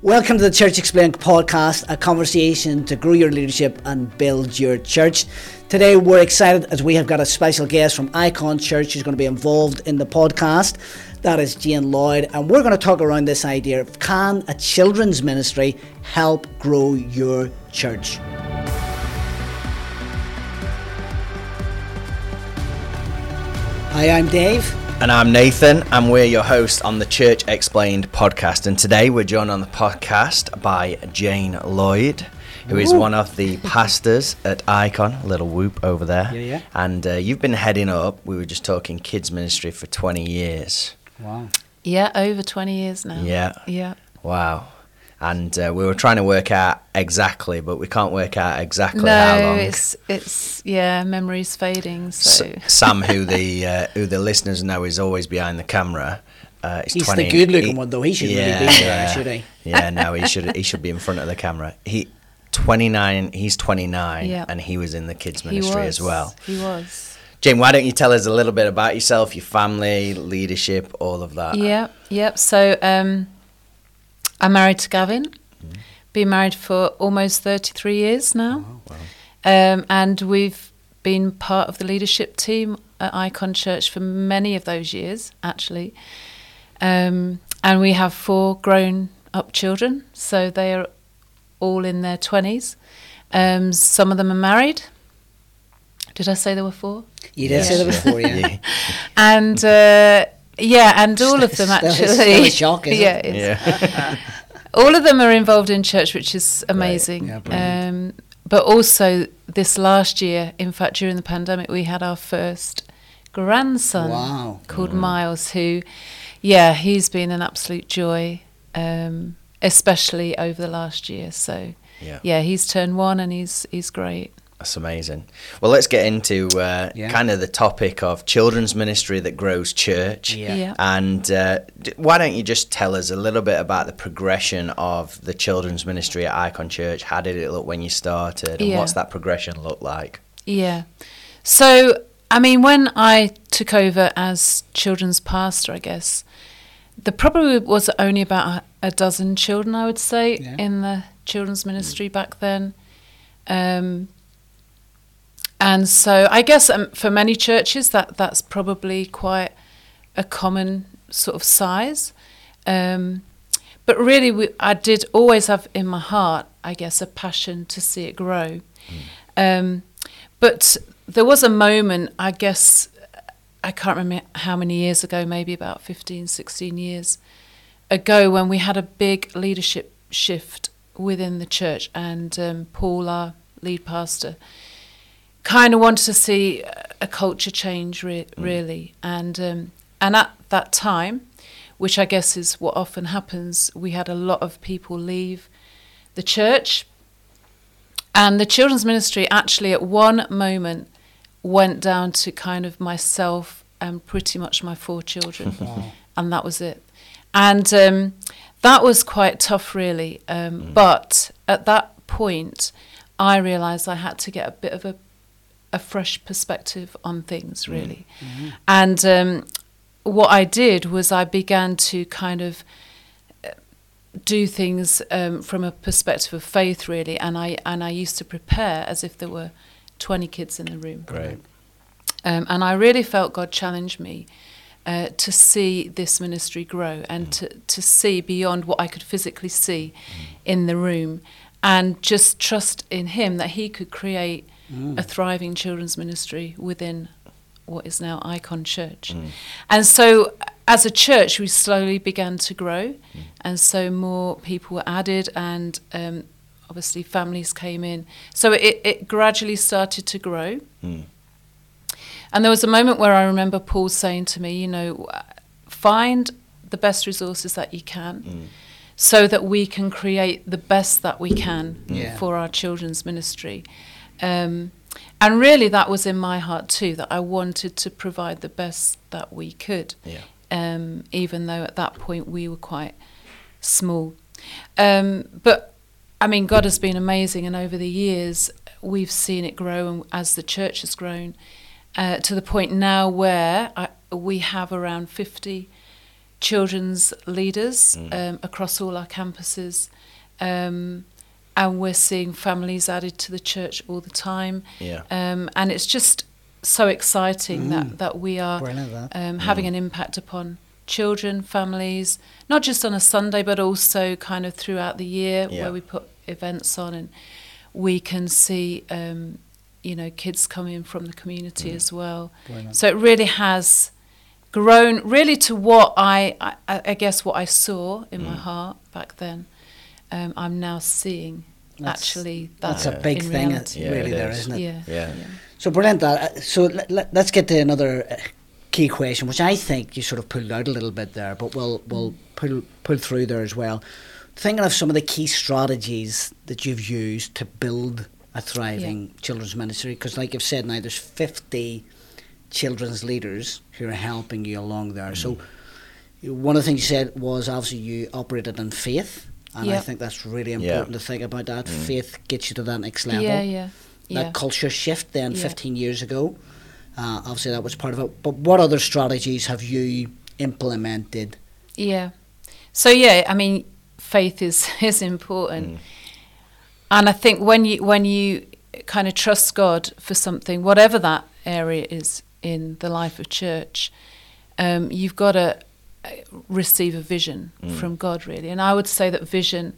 Welcome to the Church Explained podcast, a conversation to grow your leadership and build your church. Today we're excited as we have got a special guest from Icon Church who's going to be involved in the podcast. That is Jane Lloyd, and we're going to talk around this idea of can a children's ministry help grow your church? Hi, I'm Dave. And I'm Nathan, and we're your host on the Church Explained podcast. And today we're joined on the podcast by Jane Lloyd, who is Ooh. one of the pastors at Icon, a little whoop over there. Yeah, yeah. And uh, you've been heading up, we were just talking kids' ministry for 20 years. Wow. Yeah, over 20 years now. Yeah. Yeah. Wow. And uh, we were trying to work out exactly, but we can't work out exactly how No, long. it's it's yeah, memories fading. So S- Sam, who the uh, who the listeners know is always behind the camera. Uh, is He's 20 the good looking he- one, though. He should really be there, should he? Yeah, no, he should he should be in front of the camera. He 29, he's 29 Yeah. and he was in the kids ministry was as well. He was. Jane, why don't you tell us a little bit about yourself, your family, leadership, all of that? Yeah, yep. So um, I'm married to Gavin. Mm-hmm. Been married for almost 33 years now. Oh, Um, and we've been part of the leadership team at Icon Church for many of those years, actually. Um, and we have four grown up children, so they are all in their 20s. Um, some of them are married. Did I say there were four? You did say there were four, yeah. And uh, yeah, and all of them actually. still a shock, isn't yeah, it? yeah. all of them are involved in church, which is amazing. Yeah, um, but also, this last year, in fact, during the pandemic, we had our first grandson Wow. called Miles, who, yeah, he's been an absolute joy, um, especially over the last year. So, Yeah. yeah, he's turned one and he's he's great. That's amazing. Well, let's get into uh, Yeah. kind of the topic of children's ministry that grows church. Yeah. Yeah. And uh, d- why don't you just tell us a little bit about the progression of the children's ministry at Icon Church? How did it look when you started, and Yeah. what's that progression look like? Yeah. So, I mean, when I took over as children's pastor, I guess, there probably was only about a, a dozen children, I would say, Yeah. in the children's ministry back then. Um, and so I guess um, for many churches that that's probably quite a common sort of size. Um, but really, we, I did always have in my heart, I guess, a passion to see it grow. Um, but there was a moment, I guess, I can't remember how many years ago, maybe about 15, 16 years ago, when we had a big leadership shift within the church. And um, Paul, our lead pastor, kind of wanted to see a culture change, re- really. And, um, and at that time, which I guess is what often happens, we had a lot of people leave the church. And the children's ministry actually, at one moment, went down to kind of myself and pretty much my four children. And that was it. And um, that was quite tough, really. Um, But at that point, I realised I had to get a bit of a, a fresh perspective on things, really. And um, what I did was I began to kind of do things um, from a perspective of faith, really. And I and I used to prepare as if there were twenty kids in the room. Great. Um, and I really felt God challenged me uh, to see this ministry grow and to, to see beyond what I could physically see in the room and just trust in Him that He could create a thriving children's ministry within what is now Icon Church. Mm. And so, as a church, we slowly began to grow, mm. and so more people were added, and um, obviously families came in. So it, it gradually started to grow. Mm. And there was a moment where I remember Paul saying to me, you know, find the best resources that you can so that we can create the best that we can Yeah. for our children's ministry. Um, and really, that was in my heart too, that I wanted to provide the best that we could, Yeah. um, even though at that point we were quite small. Um, but I mean, God has been amazing, and over the years, we've seen it grow, and as the church has grown, uh, to the point now where I, we have around 50 children's leaders um, across all our campuses. Um, and we're seeing families added to the church all the time. Yeah. Um, and it's just so exciting that, that we are that. um, having an impact upon children, families, not just on a Sunday, but also kind of throughout the year Yeah. where we put events on and we can see, um, you know, kids coming from the community as well. Brilliant. So it really has grown really to what I, I, I guess what I saw in my heart back then. Um, I'm now seeing That's- actually that That's a big in thing, reality. Yeah, really, it there, is. isn't it? Yeah. Yeah. So brilliant. That. So let, let, us get to another uh, key question, which I think you sort of pulled out a little bit there, but we'll we'll pull pull through there as well. Thinking of some of the key strategies that you've used to build a thriving children's ministry, because like you've said now, there's 50 children's leaders who are helping you along there. So one of the things you said was obviously you operated in faith. And I think that's really Yeah. important to think about that. Faith gets you to that next level Yeah, yeah, yeah. that culture shift then Yeah. 15 years ago. Uh, obviously, that was part of it. But what other strategies have you implemented? Yeah. So yeah, I mean, faith is is important, and I think when you when you kind of trust God for something, whatever that area is in the life of church, um, you've got to receive a vision from God really, and I would say that vision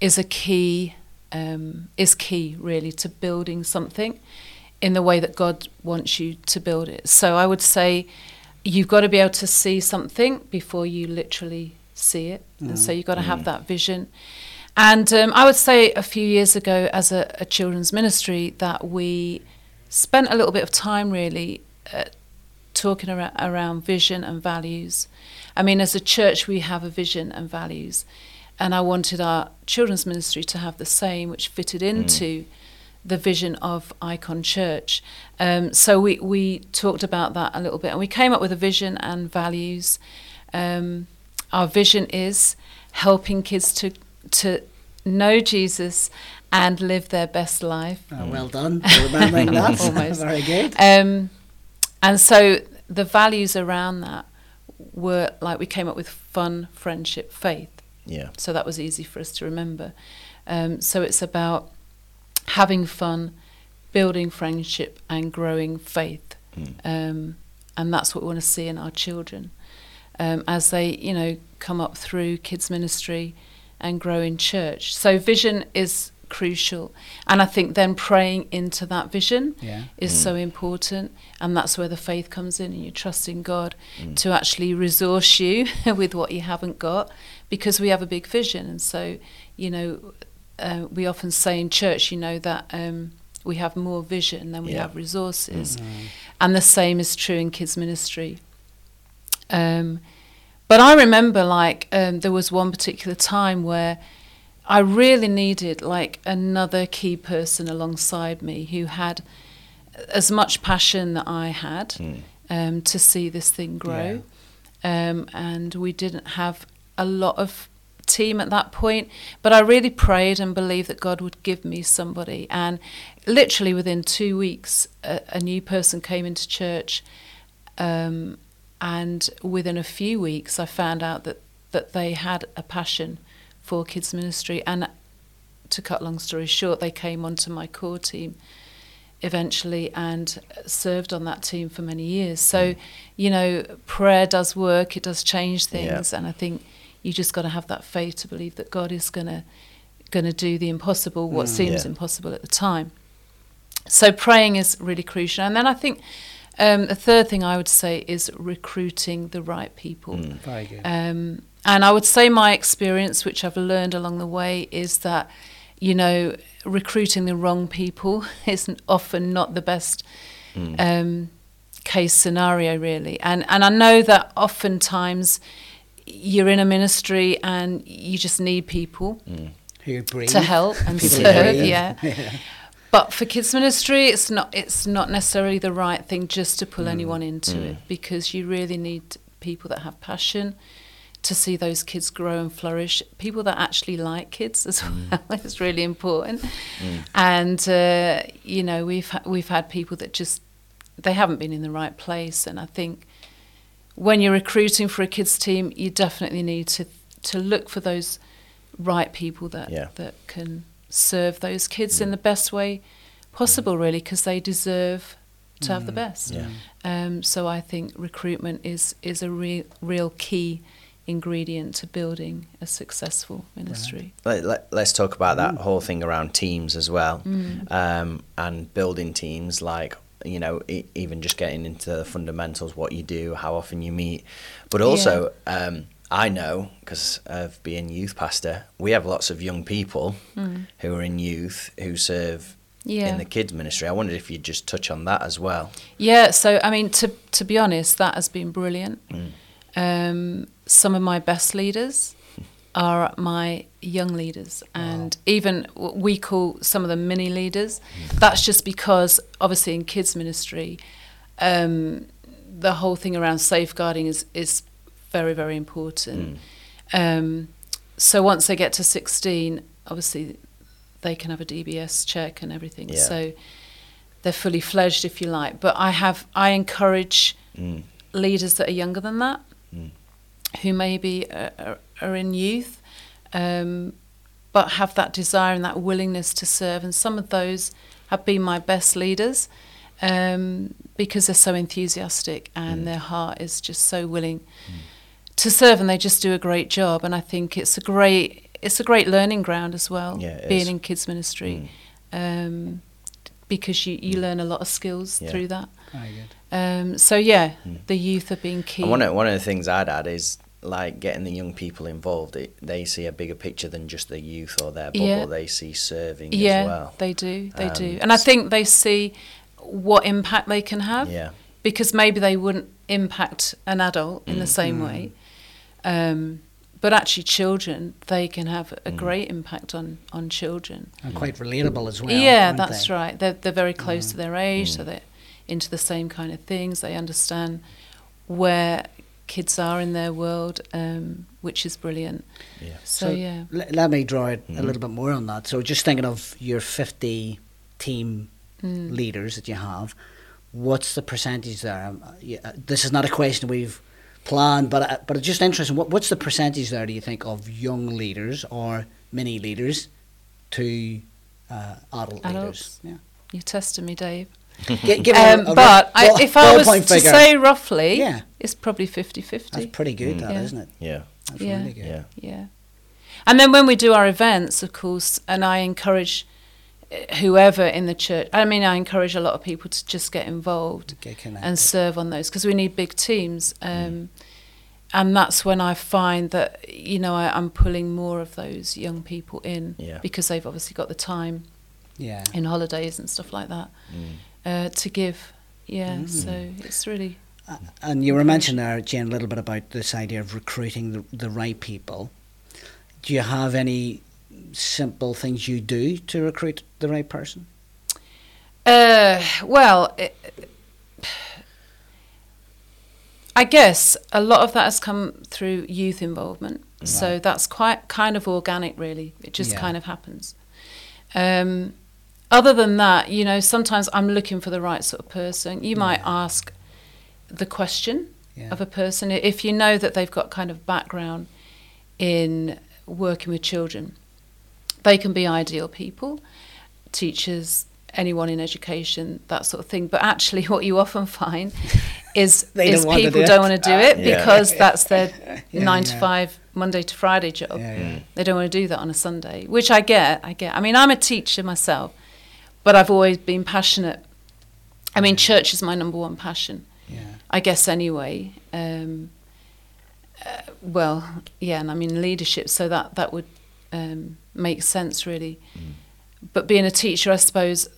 is a key um, is key really to building something in the way that God wants you to build it. So I would say you've got to be able to see something before you literally see it, and so you've got to have that vision. And um, I would say a few years ago, as a, a children's ministry, that we spent a little bit of time really uh, talking around, around vision and values. I mean, as a church, we have a vision and values, and I wanted our children's ministry to have the same, which fitted into the vision of Icon Church. Um, so we, we talked about that a little bit, and we came up with a vision and values. Um, our vision is helping kids to to know Jesus and live their best life. Uh, well done for remembering that. Almost. Very good. Um, and so the values around that were like we came up with fun, friendship, faith. Yeah. So that was easy for us to remember. Um, so it's about having fun, building friendship, and growing faith. Um, and that's what we want to see in our children um, as they, you know, come up through kids ministry and grow in church. So vision is crucial, and I think then praying into that vision Yeah. is so important, and that's where the faith comes in, and you trust in God to actually resource you with what you haven't got, because we have a big vision, and so you know, uh, we often say in church, you know, that. Um, we have more vision than we Yeah. have resources, and the same is true in kids ministry. Um, but I remember like um, there was one particular time where I really needed like another key person alongside me who had as much passion that I had um, to see this thing grow. Um, and we didn't have a lot of team at that point, but I really prayed and believed that God would give me somebody. And literally within two weeks, a, a new person came into church. Um, and within a few weeks, I found out that, that they had a passion for kids ministry. And to cut long story short, they came onto my core team eventually and served on that team for many years. So, you know, prayer does work, it does change things, and I think you just got to have that faith to believe that God is going to going to do the impossible, what seems Yeah. impossible at the time. So praying is really crucial. And then I think um, the third thing I would say is recruiting the right people. Very good. Um, and I would say my experience, which I've learned along the way, is that, you know, recruiting the wrong people is often not the best hmm. um, case scenario, really. And and I know that oftentimes you're in a ministry and you just need people hmm. Who breathe. to help and serve. breathe. Yeah. But for kids ministry, it's not it's not necessarily the right thing just to pull hmm. anyone into it because you really need people that have passion to see those kids grow and flourish. People that actually like kids as mm. well is really important. Mm. And uh, you know we've ha- we've had people that just they haven't been in the right place, and I think when you're recruiting for a kids team, you definitely need to to look for those right people that Yeah. that can serve those kids in mm. the best way possible, really, because they deserve to have the best. Yeah. Um, so I think recruitment is is a real real key ingredient to building a successful ministry. Let, let, us talk about that whole thing around teams as well, Mm. um, and building teams. Like you know, e- even just getting into the fundamentals, what you do, how often you meet, but also. Um, I know because of being youth pastor, we have lots of young people who are in youth who serve Mm. Yeah. in the kids ministry. I wondered if you'd just touch on that as well. Yeah, so I mean, to to be honest, that has been brilliant. Mm. Um, some of my best leaders are my young leaders, and even what we call some of them mini leaders. That's just because, obviously, in kids ministry, um, the whole thing around safeguarding is is very very important. Um, so once they get to sixteen, obviously, they can have a DBS check and everything. Yeah. So they're fully fledged, if you like. But I have I encourage Mm. leaders that are younger than that, Mm. Who maybe are, are, are in youth, um, but have that desire and that willingness to serve. And some of those have been my best leaders um, because they're so enthusiastic and Mm. their heart is just so willing to serve, and they just do a great job. And I think it's a great it's a great learning ground as well, Yeah, being is. in kids ministry. Um, because you, you learn a lot of skills Mm. Yeah. through that. Very good. Um, so yeah, Mm. the youth have been key. And one of, one of the things I'd add is like getting the young people involved. It, they see a bigger picture than just the youth or their bubble. Yeah. They see serving yeah, as well. they do, they do, Um, and I think they see what impact they can have Yeah, because maybe they wouldn't impact an adult in the same way. Um, but actually, children they can have a Mm. great impact on on children. And quite relatable as well. yeah, that's they? right. They're they're very close Mm. to their age, so they're into the same kind of things. They understand where kids are in their world, um, which is brilliant. yeah. So, yeah. Let, let me draw it a Mhm. little bit more on that. So just thinking of your 50 team Mm. leaders that you have, what's the percentage there? Um, uh, yeah, uh, this is not a question we've planned, but uh, but it's just interesting. What, what's the percentage there? Do you think of young leaders or mini leaders to uh, adult Adults. leaders? Yeah. You're testing me, Dave. Gi- give me a- Um, a but I, if I was ballpoint to figure. say roughly, Yeah. it's probably 50-50. that's pretty good, Mm. that, Yeah. not it? Yeah, That's Yeah. really good. yeah, Yeah. And then when we do our events, of course, and I encourage uh, whoever in the church, I mean, I encourage a lot of people to just get involved Get and serve on those because we need big teams. Um, And that's when I find that, you know, I, I'm pulling more of those young people in Yeah. because they've obviously got the time yeah. in holidays and stuff like that Mm. Uh, to give. Yeah, Mm. so it's really. Uh, And you were mentioning there, Jane, a little bit about this idea of recruiting the, the right people. Do you have any simple things you do to recruit the right person? Uh, well, it, I guess a lot of that has come through youth involvement. So that's quite kind of organic, really. It just Yeah. kind of happens. Um, other than that, you know, sometimes I'm looking for the right sort of person. You mm. might Yeah. ask the question Yeah. of a person if you know that they've got kind of background in working with children. They can be ideal people, teachers, anyone in education, that sort of thing. But actually, what you often find is They is don't people do don't want to do it Yeah. because that's their Yeah, nine to yeah. five, Monday to Friday job. They don't want to do that on a Sunday, which I get. I get. I mean, I'm a teacher myself, but I've always been passionate. I mean, church is my number one passion. Yeah. I guess anyway. Um, uh, well, yeah, and I mean leadership, so that that would um, make sense really. But being a teacher, I suppose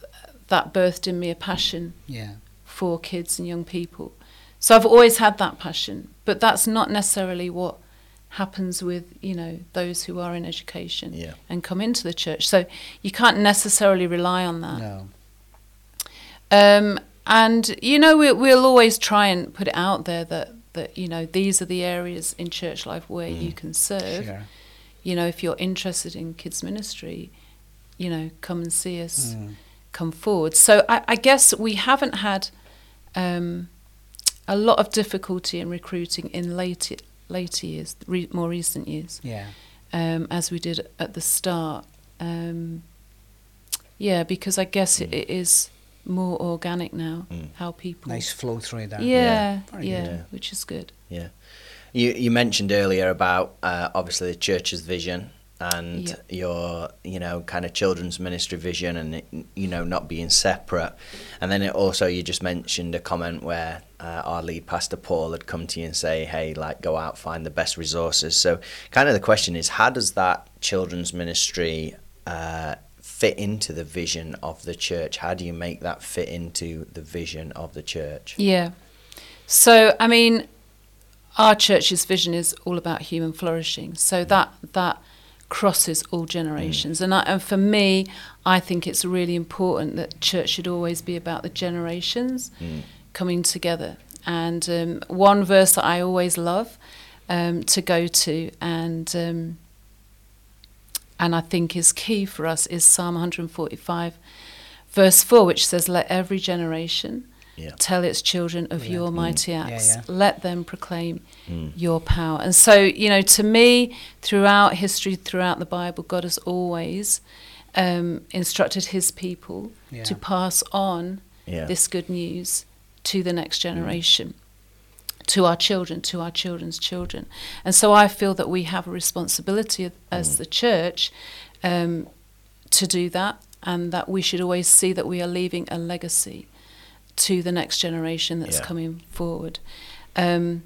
that birthed in me a passion Yeah. for kids and young people. So I've always had that passion, but that's not necessarily what happens with you know those who are in education Yeah. and come into the church. So you can't necessarily rely on that. No. Um, and you know, we, we'll always try and put it out there that that you know these are the areas in church life where you can serve. Sure. You know, if you're interested in kids ministry, you know, come and see us, Mm. come forward. So I, I guess we haven't had um, a lot of difficulty in recruiting in later later years, re- more recent years, Yeah. um, as we did at the start. Um, yeah, because I guess it, it is more organic now. Mm. How people, Nice flow through there. yeah, Very yeah, good. Yeah. which is good. Yeah. You you mentioned earlier about uh, obviously the church's vision and Yeah. your you know kind of children's ministry vision and it, you know not being separate and then it also you just mentioned a comment where uh, our lead pastor Paul had come to you and say hey like go out find the best resources. So kind of the question is how does that children's ministry uh, fit into the vision of the church? How do you make that fit into the vision of the church? Yeah. So I mean, our church's vision is all about human flourishing. So that that crosses all generations, and I, and for me, I think it's really important that church should always be about the generations coming together. And um, one verse that I always love um, to go to, and um, and I think is key for us is Psalm 145, verse four, which says, "Let every generation." yeah tell its children of Yeah. your Mm. mighty Yeah, acts. yeah. Let them proclaim Mm. your power. And so, you know, to me, throughout history, throughout the Bible, God has always um, instructed his people Yeah. to pass on yeah this good news to the next generation. To our children, to our children's children. And so I feel that we have a responsibility as the church um, to do that, and that we should always see that we are leaving a legacy to the next generation that's Yeah. coming forward. Um,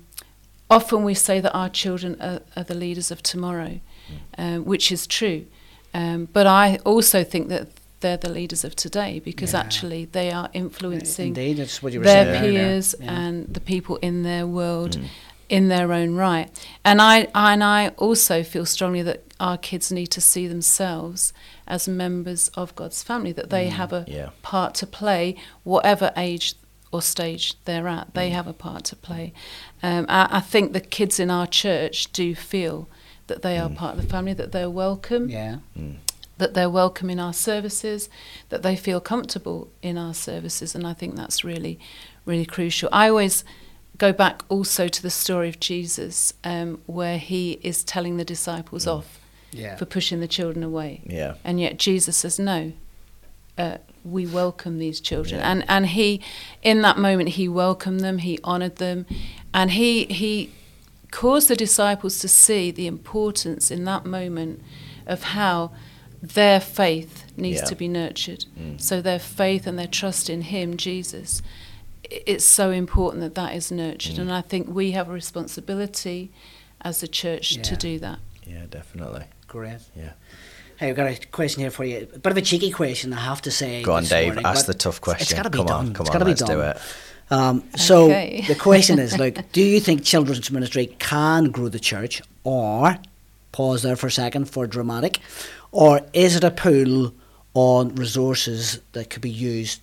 often we say that our children are, are the leaders of tomorrow, um, which is true. Um, but I also think that they're the leaders of today because Yeah. actually they are influencing Indeed, that's what you were their saying. peers Yeah. and the people in their world Mm. in their own right. And I and I also feel strongly that our kids need to see themselves as members of God's family, that they have a yeah part to play, whatever age or stage they're at. They have a part to play. Um, I, I think the kids in our church do feel that they are part of the family, that they're welcome, Yeah. That they're welcome in our services, that they feel comfortable in our services, and I think that's really, really crucial. I always go back also to the story of Jesus, um, where he is telling the disciples off Yeah. for pushing the children away, yeah and yet Jesus says no. Uh, we welcome these children, Yeah. and and he, in that moment, he welcomed them, he honoured them, and he he caused the disciples to see the importance in that moment of how their faith needs Yeah. to be nurtured. Mm. So their faith and their trust in Him, Jesus, it's so important that that is nurtured, Mm. and I think we have a responsibility as a church to do that. yeah definitely Great. yeah Hey, we've got a question here for you. A bit of a cheeky question, I have to say. Go on, Dave. morning, ask the tough it's- question. It's got to be come done. on, come it's on, let's be do it. Um, so Okay. the question is like, do you think children's ministry can grow the church, or pause there for a second for dramatic, or is it a pool on resources that could be used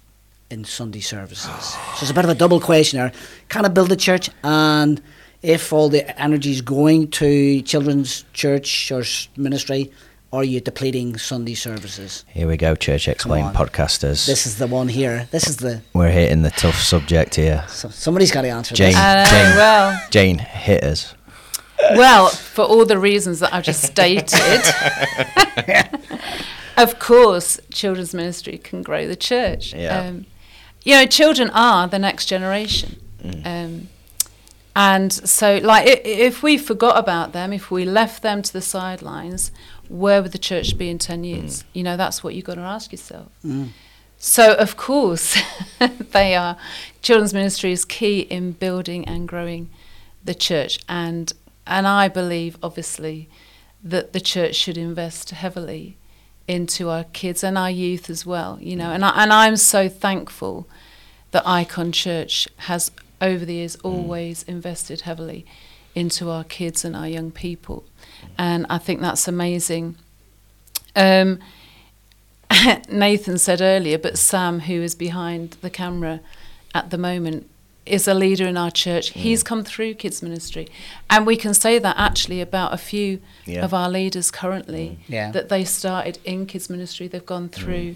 in Sunday services? so it's a bit of a double question there. Can I build a church, and if all the energy is going to children's church or ministry, are you depleting Sunday services? Here we go, Church Explain podcasters. This is the one here. This is the. We're hitting the tough subject here. So somebody's got to answer Jane. this. Jane. well, Jane, hit us. Well, for all the reasons that I've just stated, of course, children's ministry can grow the church. Yeah. Um, you know, children are the next generation. Um, and so, like, i- i- if we forgot about them, if we left them to the sidelines, where would the church be in 10 years? You know, that's what you've got to ask yourself. Mm. So, of course, they are. Children's ministry is key in building and growing the church, and and I believe, obviously, that the church should invest heavily into our kids and our youth as well. You know, and I, and I'm so thankful that Icon Church has over the years always invested heavily into our kids and our young people, and I think that's amazing. Um, Nathan said earlier, but Sam, who is behind the camera at the moment, is a leader in our church. He's come through kids ministry, and we can say that actually about a few Yeah. of our leaders currently Yeah. that they started in kids ministry. They've gone through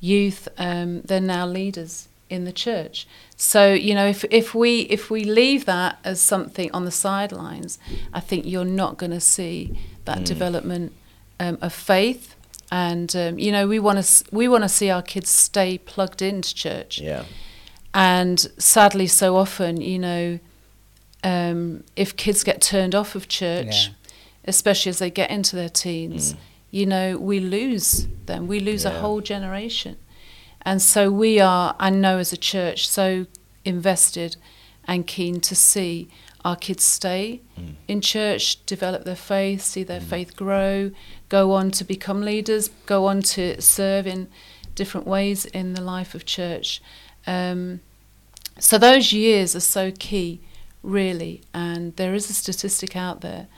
youth. Um, they're now leaders in the church. So you know, if if we if we leave that as something on the sidelines, I think you're not going to see that Mm. development um, of faith. And um, you know, we want to we want to see our kids stay plugged into church. Yeah. And sadly, so often, you know, um, if kids get turned off of church, Yeah. especially as they get into their teens, mm. you know, we lose them. We lose a whole generation. And so we are, I know as a church, so invested and keen to see our kids stay mm. in church, develop their faith, see their mm. faith grow, go on to become leaders, go on to serve in different ways in the life of church. Um, so those years are so key, really. And there is a statistic out there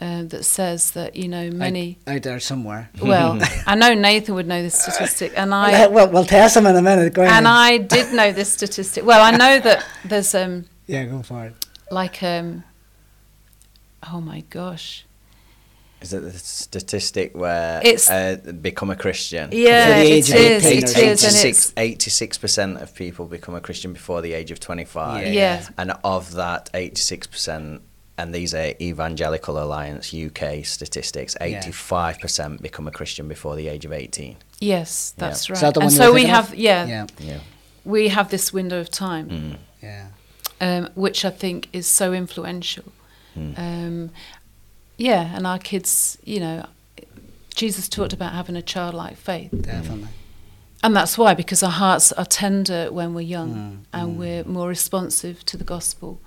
uh, that says that you know many. out, out there somewhere. well, I know Nathan would know this statistic, and I well, well, test them in a minute. Go ahead. and I did know this statistic. Well, I know that there's um yeah, go for it. like um oh my gosh Is it the statistic where It's- uh, become a Christian? yeah the age is of 18 it or is and 86, it's 86% of people become a Christian before the age of 25. Yeah. yeah And of that 86%, and these are Evangelical Alliance UK statistics, 85% become a Christian before the age of 18. yes that's Is right that and so we have yeah, Yeah, Yeah. we have this window of time Mm. yeah. um, which I think is so influential. Mm. Um, yeah, and our kids, you know, Jesus talked about having a childlike faith, Definitely. and that's why because our hearts are tender when we're young, Mm, and mm. we're more responsive to the gospel,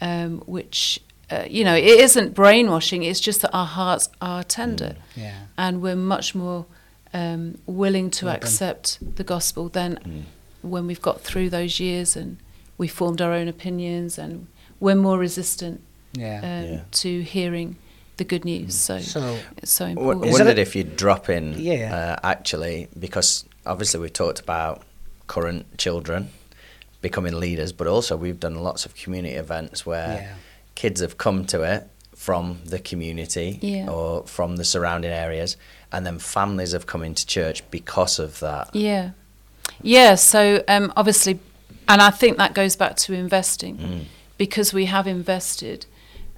um, which. Uh, you know, it isn't brainwashing. It's just that our hearts are tender, Yeah. and we're much more um, willing to Open. accept the gospel than Mm. when we've got through those years and we formed our own opinions and we're more resistant Yeah. um, Yeah. to hearing the good news. So, so, it's so I important. Is wondered it- if you'd drop in, Yeah. uh, actually, because obviously we've talked about current children becoming leaders, but also we've done lots of community events where yeah. kids have come to it from the community Yeah. or from the surrounding areas, and then families have come into church because of that. yeah, yeah. So um, obviously, and I think that goes back to investing Mm. because we have invested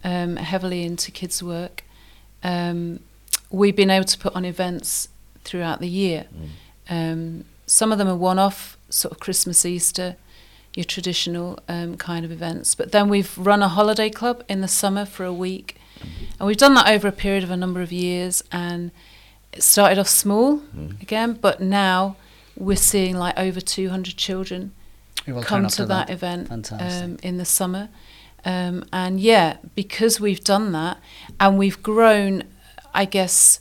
um, heavily into kids' work. Um, we've been able to put on events throughout the year. Um, some of them are one-off, sort of Christmas, Easter, your traditional um, kind of events. But then we've run a holiday club in the summer for a week, and we've done that over a period of a number of years. And it started off small Mm. again, but now we're seeing like over 200 children We will turn come up to that, event um, in the summer. Um, and yeah, because we've done that and we've grown, I guess,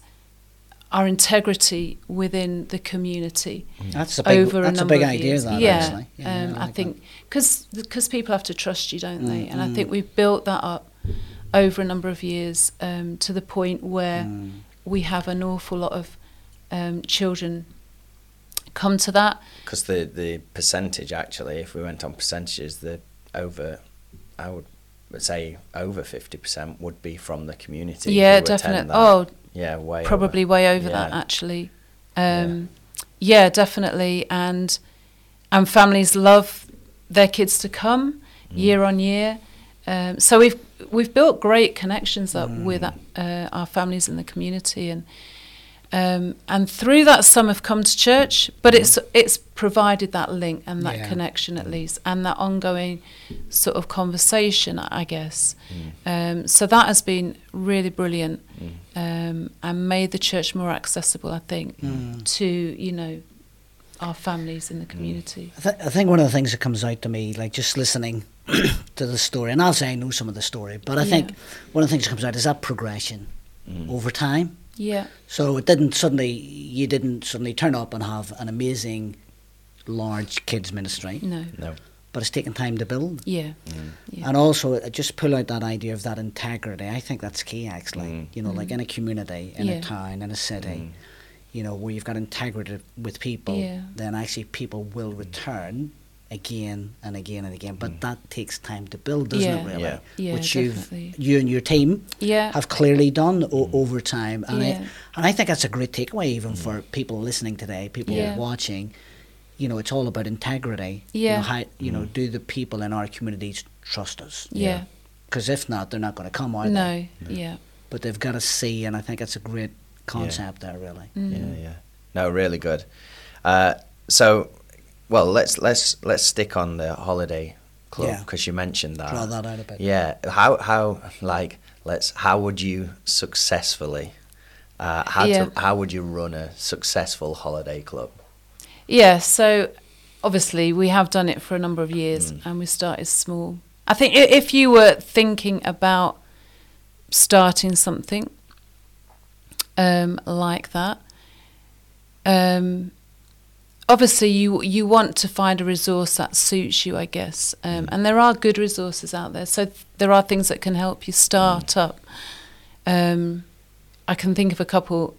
our integrity within the community That's a big, over that's a a number big of idea. years. That yeah, actually. um, I I think because people have to trust you, don't they? Mm, And I mm. think we've built that up over a number of years um, to the point where. Mm. we have an awful lot of um, children come to that. Because the, the percentage, actually, if we went on percentages, the over, I would say over 50% would be from the community. yeah, definitely. Oh, yeah, way over. probably way over that actually. Um, yeah. definitely, and and families love their kids to come Mm. year on year. Um, so we've we've built great connections up Mm. with uh, our families in the community, and um, and through that some have come to church. But it's it's provided that link and that Yeah. connection at least, and that ongoing sort of conversation, I guess. Um, so that has been really brilliant um, and made the church more accessible, I think, Mm. to you know our families in the community. I, th- I think one of the things that comes out to me, like just listening to the story, and I'll say I know some of the story, but I think one of the things that comes out is that progression Mm. over time. Yeah, So it didn't suddenly, you didn't suddenly turn up and have an amazing, large kids ministry, no, No. but it's taken time to build. yeah, Mm. yeah, And also, just pull out that idea of that integrity. I think that's key, actually. Mm. You know, like in a community, in Yeah. a town, in a city, Mm. you know, where you've got integrity with people, Yeah. then actually people will return again and again and again. But Mm. that takes time to build, doesn't Yeah. it? Really, Yeah. Yeah, which you've you and your team yeah, have clearly done o- over time, and Yeah. I and I think that's a great takeaway even for people listening today, people Yeah. watching. you know, it's all about integrity. You Yeah. know, how, you know, do the people in our communities trust us? Yeah. Because if not, they're not going to come, are they? No. Yeah. But they've got to see, and I think it's a great concept there, really. Mm. Yeah, yeah. No, really good. Uh, so, well, let's let's let's stick on the holiday club Yeah. because you mentioned that. Draw that out a bit. Yeah. How how like let's how would you successfully uh, how Yeah. to how would you run a successful holiday club? Yeah, so obviously we have done it for a number of years and we started small. I think if you were thinking about starting something um, like that, um, obviously you you want to find a resource that suits you, I guess. Um, and there are good resources out there. So th- there are things that can help you start up. Um, I can think of a couple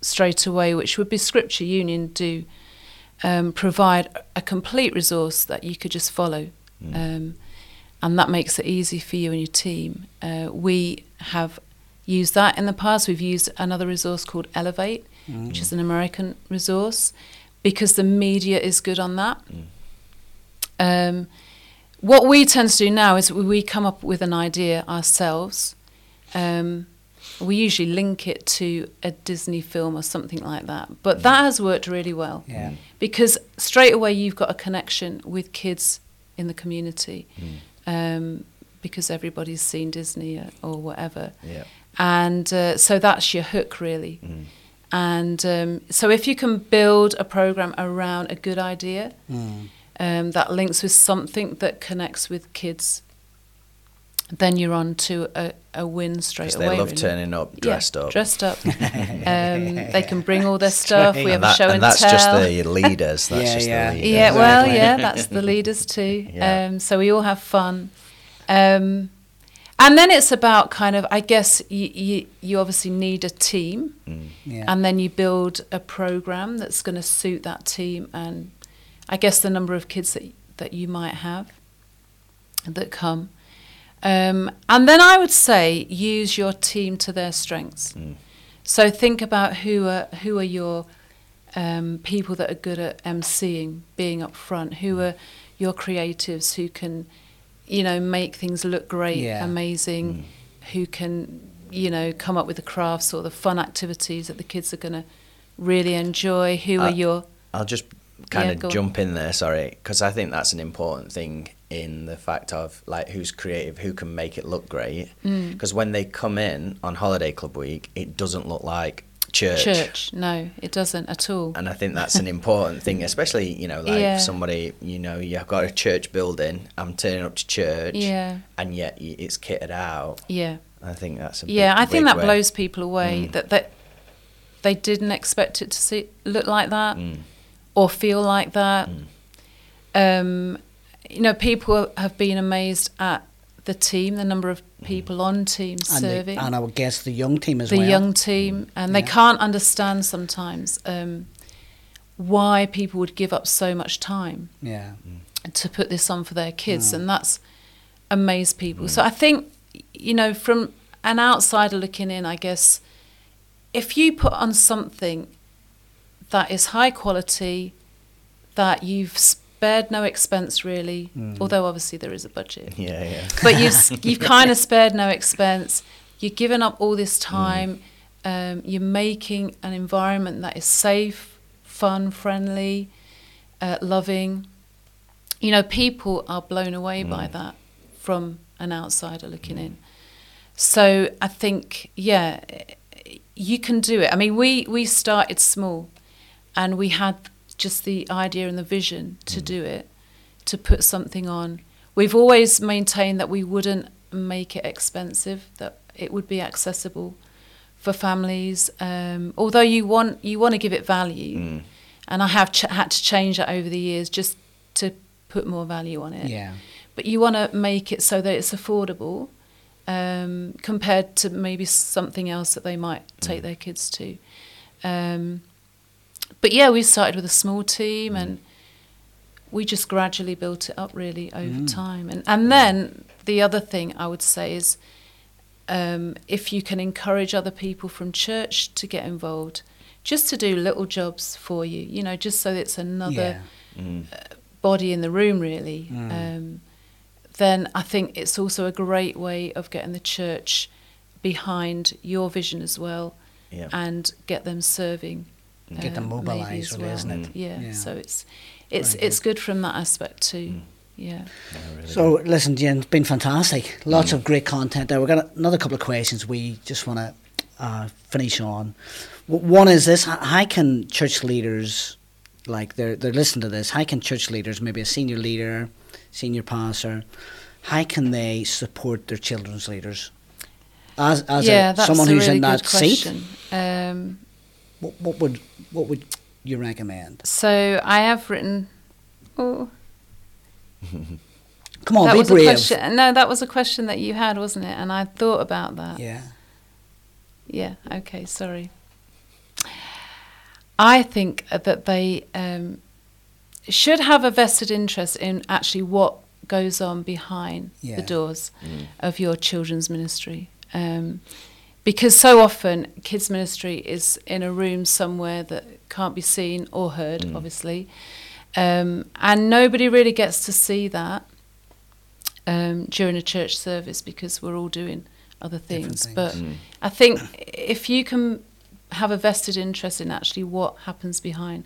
straight away, which would be Scripture Union do um, provide a complete resource that you could just follow. Um, and that makes it easy for you and your team. Uh, we have used that in the past. We've used another resource called Elevate, which is an American resource, because the media is good on that. Um, what we tend to do now is we- we come up with an idea ourselves. Um, we usually link it to a Disney film or something like that. But that has worked really well Yeah. because straight away you've got a connection with kids in the community um, because everybody's seen Disney or, or whatever. Yeah. And uh, so that's your hook, really. And um, so if you can build a program around a good idea um, that links with something that connects with kids, then you're on to a, a win straight away. they love really. turning up Yeah, dressed up. Dressed up. um, they can bring all their stuff. We right. have and, a show and and, that's tell. just the leaders. That's Yeah, just yeah. the leaders. Yeah, well, yeah, that's the leaders too. Yeah. Um, so we all have fun. Um, and then it's about kind of, I guess, you, you, you obviously need a team, Yeah. and then you build a program that's going to suit that team, and I guess the number of kids that that you might have that come. Um, and then I would say use your team to their strengths. So think about who are who are your um, people that are good at emceeing, being up front. Who are your creatives who can, you know, make things look great, Yeah. amazing. Who can, you know, come up with the crafts or the fun activities that the kids are going to really enjoy. Who Uh, are your I'll just kind Yeah, of on. jump in there, sorry, because I think that's an important thing in the fact of like who's creative, who can make it look great. Mm. Because when they come in on holiday club week, it doesn't look like church. church? No, it doesn't at all. And I think that's an important thing, especially you know, like Yeah. somebody you know, you've got a church building. I'm turning up to church, Yeah, and yet it's kitted out. yeah. I think that's a yeah, big, I think that way. blows people away Mm. that that they didn't expect it to see look like that Mm. or feel like that. Mm. Um, you know, people have been amazed at the team, the number of people on team and, serving, the, and I would guess the young team as the well. The young team, and they Yeah. can't understand sometimes um, why people would give up so much time Yeah. to put this on for their kids, Mm. and that's amazed people. So I think, you know, from an outsider looking in, I guess, if you put on something that is high quality, that you've spared no expense really, Mm. although obviously there is a budget, Yeah, yeah. but you've you've kind of spared no expense. You've given up all this time. Um, you're making an environment that is safe, fun, friendly, uh, loving. You know, people are blown away by Mm. that from an outsider looking in. So I think, yeah, you can do it. I mean, we we started small, and we had just the idea and the vision to do it, to put something on. We've always maintained that we wouldn't make it expensive, that it would be accessible for families. Um, although you want you want to give it value, Mm. and I have ch- had to change that over the years just to put more value on it Yeah. but you want to make it so that it's affordable um, compared to maybe something else that they might take their kids to. Um, but yeah, we started with a small team and we just gradually built it up really over time. And and then the other thing I would say is um, if you can encourage other people from church to get involved, just to do little jobs for you, you know, just so it's another Yeah. Mm. body in the room, really. Mm. Um, then I think it's also a great way of getting the church behind your vision as well, Yeah. and get them serving. Get them uh, mobilised, really, well. isn't it? Yeah. Yeah. So it's it's Very it's good from that aspect too. Mm. Yeah. Yeah, really So listen, Jen, it's been fantastic. Lots of great content there. We've got another couple of questions we just want to uh, finish on. W- One is this: How can church leaders, like they're they're listening to this, how can church leaders, maybe a senior leader, senior pastor, how can they support their children's leaders? As as yeah, a, someone a who's really in that good seat. Um, what, what would what would you recommend? so I have written. Oh, Come on, that be was a brave. question. No, that was a question that you had, wasn't it? And I thought about that. Yeah. Yeah. Okay. Sorry. I think that they um, should have a vested interest in actually what goes on behind Yeah. the doors Mm. of your children's ministry. Um, because so often kids ministry is in a room somewhere that can't be seen or heard, Mm. obviously, um, and nobody really gets to see that um, during a church service because we're all doing other things. things. But Mm. I think if you can have a vested interest in actually what happens behind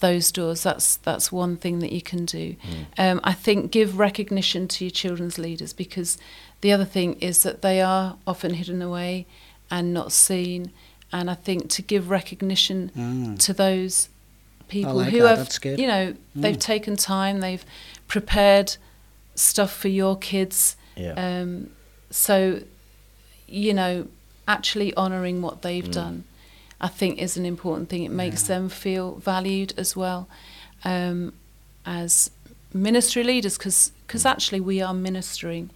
those doors, that's that's one thing that you can do. Um, I think give recognition to your children's leaders because the other thing is that they are often hidden away and not seen. And I think to give recognition Mm. to those people like who that, have, you know, they've Mm. taken time, they've prepared stuff for your kids. Yeah. Um, so, you know, actually honouring what they've Mm. done, I think, is an important thing. It makes Yeah. them feel valued as well um, as ministry leaders, because Mm. actually we are ministering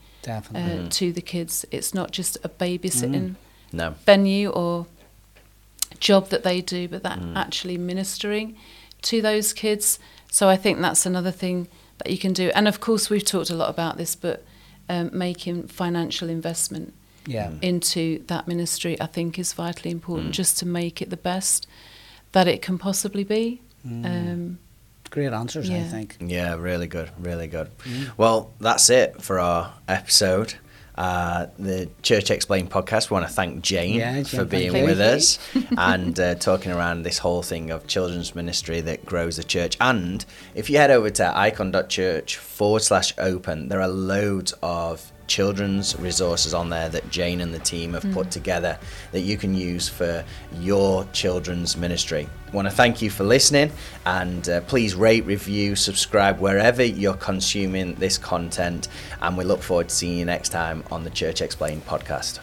uh, to the kids. It's not just a babysitting no. venue or job that they do, but that Mm. actually ministering to those kids. So I think that's another thing that you can do. And of course, we've talked a lot about this, but um, making financial investment yeah. into that ministry, I think, is vitally important, Mm. just to make it the best that it can possibly be. Mm. Um, Great answers, I think. Yeah, really good, really good. Well, that's it for our episode. Uh, the Church Explained podcast. We want to thank Jane Yeah, Jane, for being with Thank us and uh, talking around this whole thing of children's ministry that grows the church. And if you head over to icon.church forward slash open, there are loads of children's resources on there that Jane and the team have put together that you can use for your children's ministry. I want to thank you for listening and uh, please rate, review, subscribe wherever you're consuming this content. And we look forward to seeing you next time on the Church Explained podcast.